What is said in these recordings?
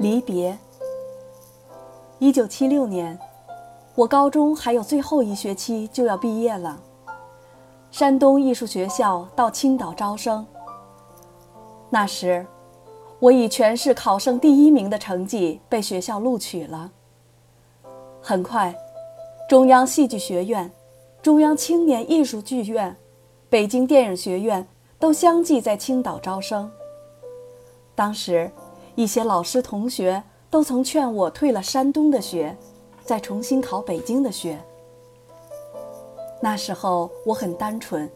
离别。一九七六年，我高中还有最后一学期就要毕业了。山东艺术学校到青岛招生。那时，我以全市考生第一名的成绩被学校录取了。很快，中央戏剧学院、中央青年艺术剧院、北京电影学院都相继在青岛招生。当时，一些老师同学都曾劝我退了山东的学，再重新考北京的学。那时候我很单纯，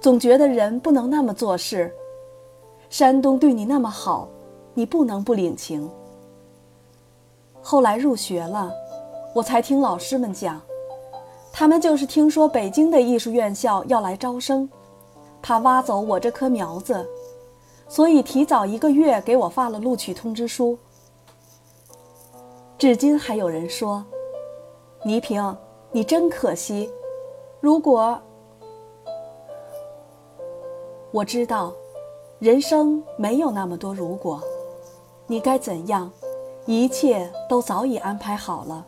总觉得人不能那么做事。山东对你那么好，你不能不领情。后来入学了，我才听老师们讲，他们就是听说北京的艺术院校要来招生，怕挖走我这棵苗子，所以提早一个月给我发了录取通知书。至今还有人说：“倪萍，你真可惜。”如果我知道，人生没有那么多如果，你该怎样，一切都早已安排好了。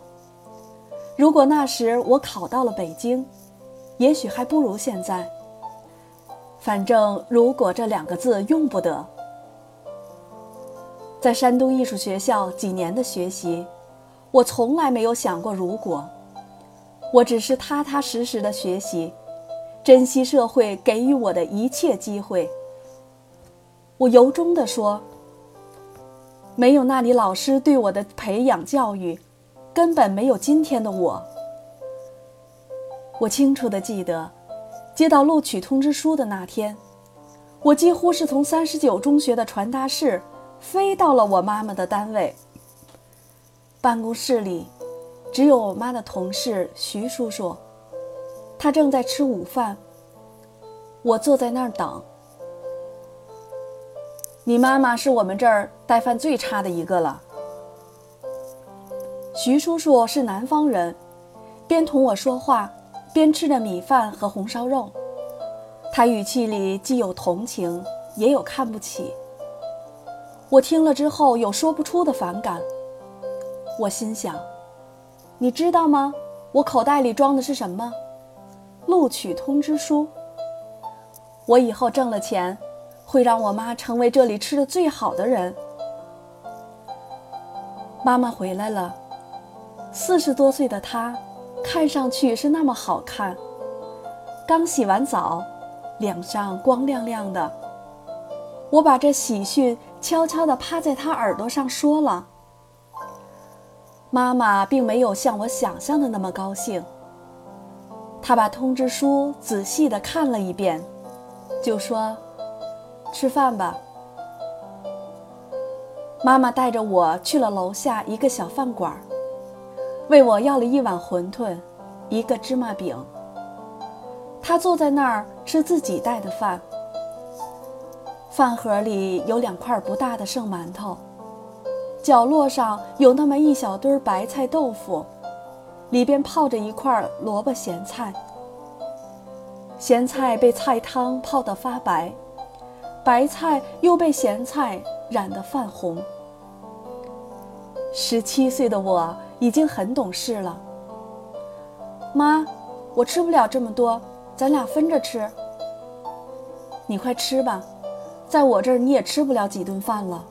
如果那时我考到了北京，也许还不如现在。反正“如果”这两个字用不得。在山东艺术学校几年的学习，我从来没有想过如果。我只是踏踏实实的学习，珍惜社会给予我的一切机会。我由衷地说，没有那里老师对我的培养教育，根本没有今天的我。我清楚地记得，接到录取通知书的那天，我几乎是从三十九中学的传达室飞到了我妈妈的单位。办公室里。只有我妈的同事徐叔叔，他正在吃午饭。我坐在那儿等。你妈妈是我们这儿带饭最差的一个了。徐叔叔是南方人，边同我说话，边吃着米饭和红烧肉。他语气里既有同情，也有看不起。我听了之后有说不出的反感。我心想。你知道吗？我口袋里装的是什么？录取通知书。我以后挣了钱，会让我妈成为这里吃的最好的人。妈妈回来了，四十多岁的她，看上去是那么好看。刚洗完澡，脸上光亮亮的。我把这喜讯悄悄地趴在他耳朵上说了。妈妈并没有像我想象的那么高兴。她把通知书仔细地看了一遍，就说：“吃饭吧。”妈妈带着我去了楼下一个小饭馆，为我要了一碗馄饨，一个芝麻饼。他坐在那儿吃自己带的饭，饭盒里有两块不大的剩馒头。角落上有那么一小堆白菜豆腐，里边泡着一块萝卜咸菜。咸菜被菜汤泡得发白，白菜又被咸菜染得泛红。十七岁的我已经很懂事了。妈，我吃不了这么多，咱俩分着吃。你快吃吧，在我这儿你也吃不了几顿饭了。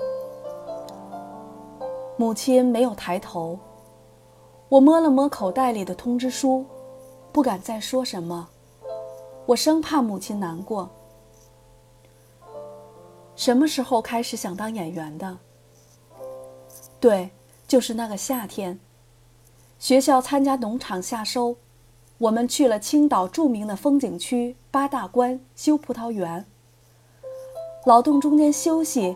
母亲没有抬头，我摸了摸口袋里的通知书，不敢再说什么，我生怕母亲难过。什么时候开始想当演员的？对，就是那个夏天，学校参加农场夏收，我们去了青岛著名的风景区八大关修葡萄园，劳动中间休息。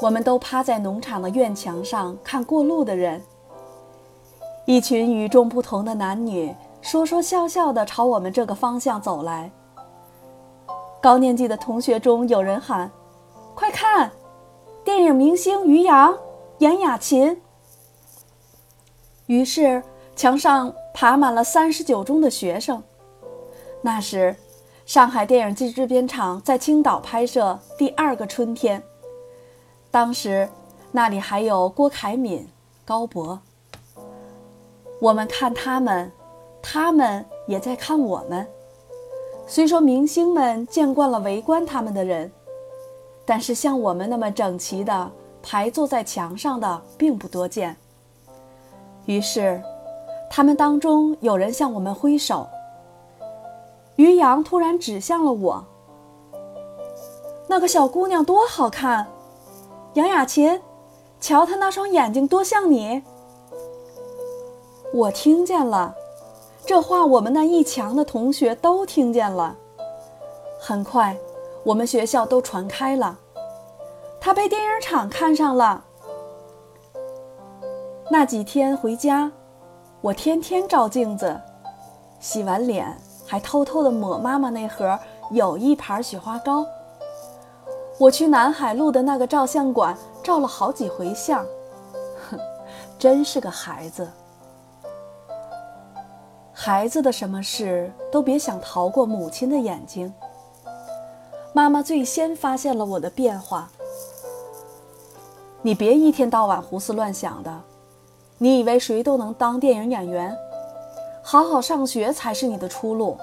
我们都趴在农场的院墙上看过路的人。一群与众不同的男女说说笑笑地朝我们这个方向走来。高年级的同学中有人喊：“快看，电影明星于洋严雅琴。”于是墙上爬满了三十九中的学生。那时，上海电影制片厂在青岛拍摄《第二个春天》。当时，那里还有郭凯敏、高博。我们看他们，他们也在看我们。虽说明星们见惯了围观他们的人，但是像我们那么整齐的排坐在墙上的并不多见。于是，他们当中有人向我们挥手。于洋突然指向了我：“那个小姑娘多好看，杨雅琴，瞧她那双眼睛多像你。”我听见了，这话我们那一墙的同学都听见了。很快，我们学校都传开了，她被电影厂看上了。那几天回家，我天天照镜子，洗完脸还偷偷的抹妈妈那盒有一盘雪花膏。我去南海路的那个照相馆照了好几回相，哼，真是个孩子。孩子的什么事都别想逃过母亲的眼睛。妈妈最先发现了我的变化。你别一天到晚胡思乱想的，你以为谁都能当电影演员？好好上学才是你的出路。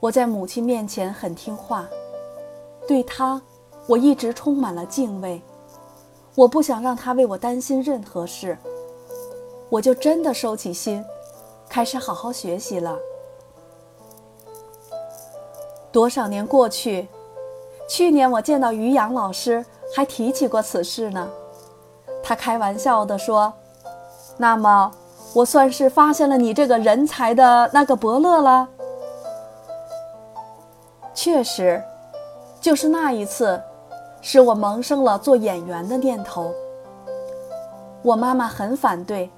我在母亲面前很听话，对她，我一直充满了敬畏。我不想让她为我担心任何事。我就真的收起心，开始好好学习了。多少年过去，去年我见到于洋老师，还提起过此事呢。他开玩笑地说：“那么，我算是发现了你这个人才的那个伯乐了。”确实，就是那一次，使我萌生了做演员的念头。我妈妈很反对。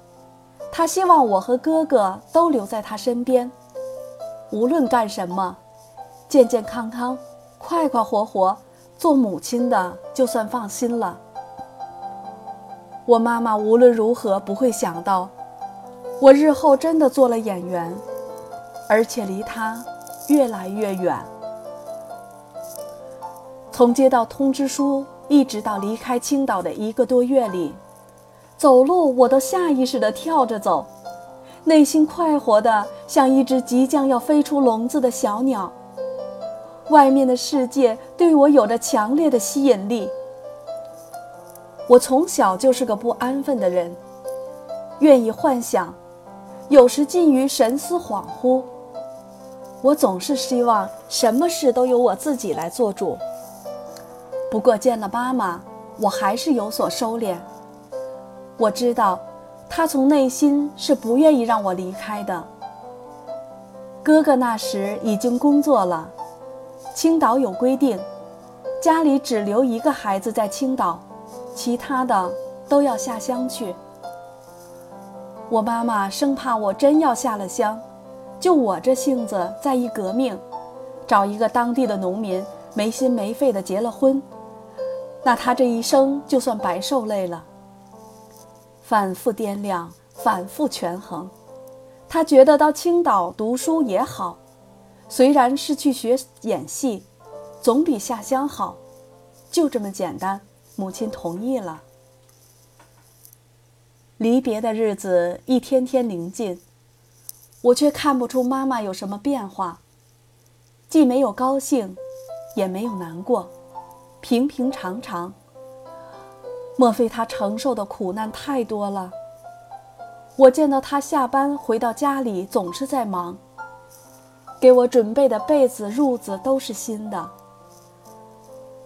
她希望我和哥哥都留在她身边，无论干什么，健健康康、快快活活，做母亲的就算放心了。我妈妈无论如何不会想到，我日后真的做了演员，而且离他越来越远。从接到通知书一直到离开青岛的一个多月里。走路，我都下意识地跳着走，内心快活的像一只即将要飞出笼子的小鸟。外面的世界对我有着强烈的吸引力。我从小就是个不安分的人，愿意幻想，有时近于神思恍惚。我总是希望什么事都由我自己来做主。不过见了妈妈，我还是有所收敛。我知道，她从内心是不愿意让我离开的。哥哥那时已经工作了，青岛有规定，家里只留一个孩子在青岛，其他的都要下乡去。我妈妈生怕我真要下了乡，就我这性子再一革命，找一个当地的农民，没心没肺的结了婚，那他这一生就算白受累了。反复掂量，反复权衡，他觉得到青岛读书也好，虽然是去学演戏，总比下乡好。就这么简单，母亲同意了。离别的日子一天天临近，我却看不出妈妈有什么变化，既没有高兴，也没有难过，平平常常。莫非他承受的苦难太多了？我见到他下班回到家里，总是在忙，给我准备的被子、褥子都是新的。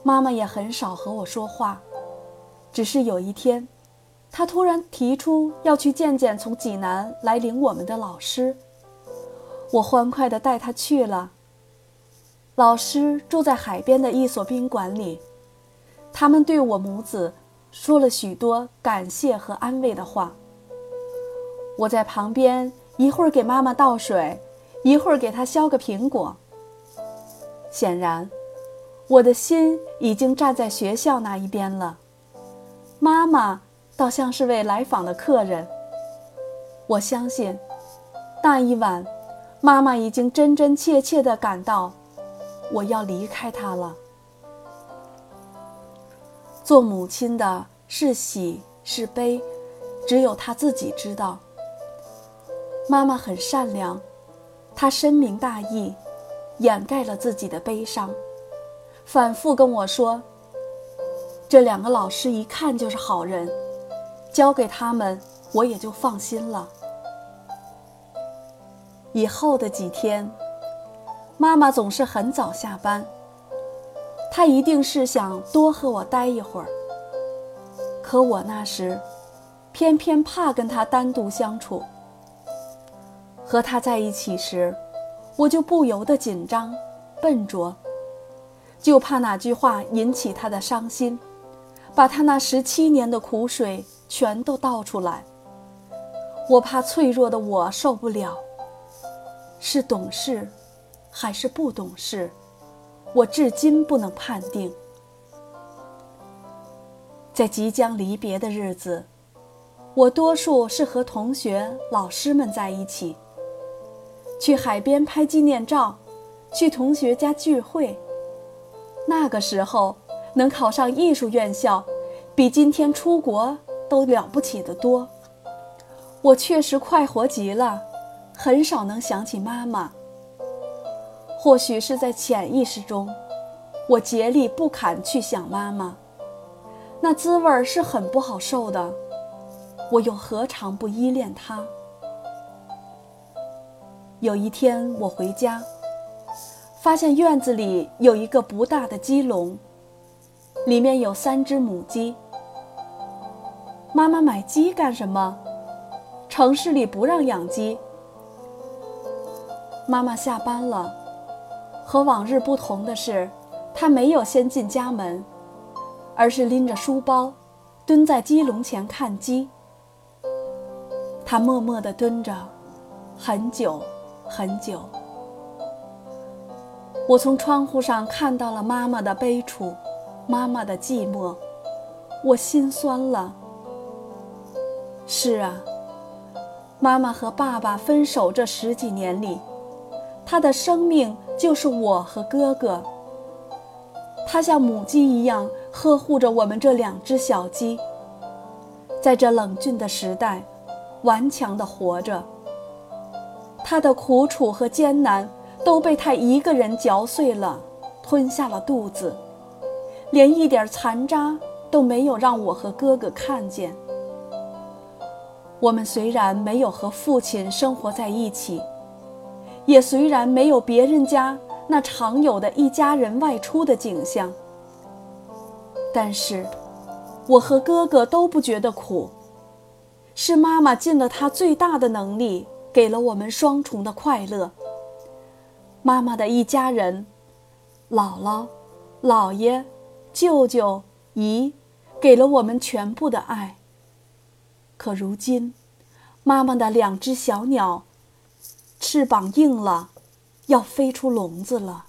妈妈也很少和我说话，只是有一天，她突然提出要去见见从济南来领我们的老师，我欢快地带她去了。老师住在海边的一所宾馆里，他们对我母子。说了许多感谢和安慰的话。我在旁边一会儿给妈妈倒水，一会儿给她削个苹果。显然，我的心已经站在学校那一边了。妈妈倒像是位来访的客人。我相信，那一晚，妈妈已经真真切切地感到，我要离开她了。做母亲的是喜是悲，只有她自己知道。妈妈很善良，她深明大义，掩盖了自己的悲伤，反复跟我说：“这两个老师一看就是好人，交给他们，我也就放心了。”以后的几天，妈妈总是很早下班，她一定是想多和我待一会儿。可我那时，偏偏怕跟她单独相处。和他在一起时，我就不由得紧张、笨拙，就怕哪句话引起他的伤心，把他那十七年的苦水全都倒出来。我怕脆弱的我受不了。是懂事，还是不懂事？我至今不能判定。在即将离别的日子，我多数是和同学、老师们在一起。去海边拍纪念照，去同学家聚会。那个时候能考上艺术院校，比今天出国都了不起的多。我确实快活极了，很少能想起妈妈。或许是在潜意识中，我竭力不肯去想妈妈，那滋味是很不好受的。我又何尝不依恋她？有一天，我回家，发现院子里有一个不大的鸡笼，里面有三只母鸡。妈妈买鸡干什么？城市里不让养鸡。妈妈下班了，和往日不同的是，她没有先进家门，而是拎着书包，蹲在鸡笼前看鸡。她默默地蹲着，很久。很久，我从窗户上看到了妈妈的悲楚，妈妈的寂寞，我心酸了。是啊，妈妈和爸爸分手这十几年里，她的生命就是我和哥哥。她像母鸡一样呵护着我们这两只小鸡，在这冷峻的时代，顽强地活着。他的苦楚和艰难都被他一个人嚼碎了，吞下了肚子，连一点残渣都没有让我和哥哥看见。我们虽然没有和父亲生活在一起，也虽然没有别人家那常有的一家人外出的景象，但是，我和哥哥都不觉得苦，是妈妈尽了她最大的能力。给了我们双重的快乐。妈妈的一家人，姥姥、姥爷、舅舅、姨，给了我们全部的爱。可如今，妈妈的两只小鸟，翅膀硬了，要飞出笼子了。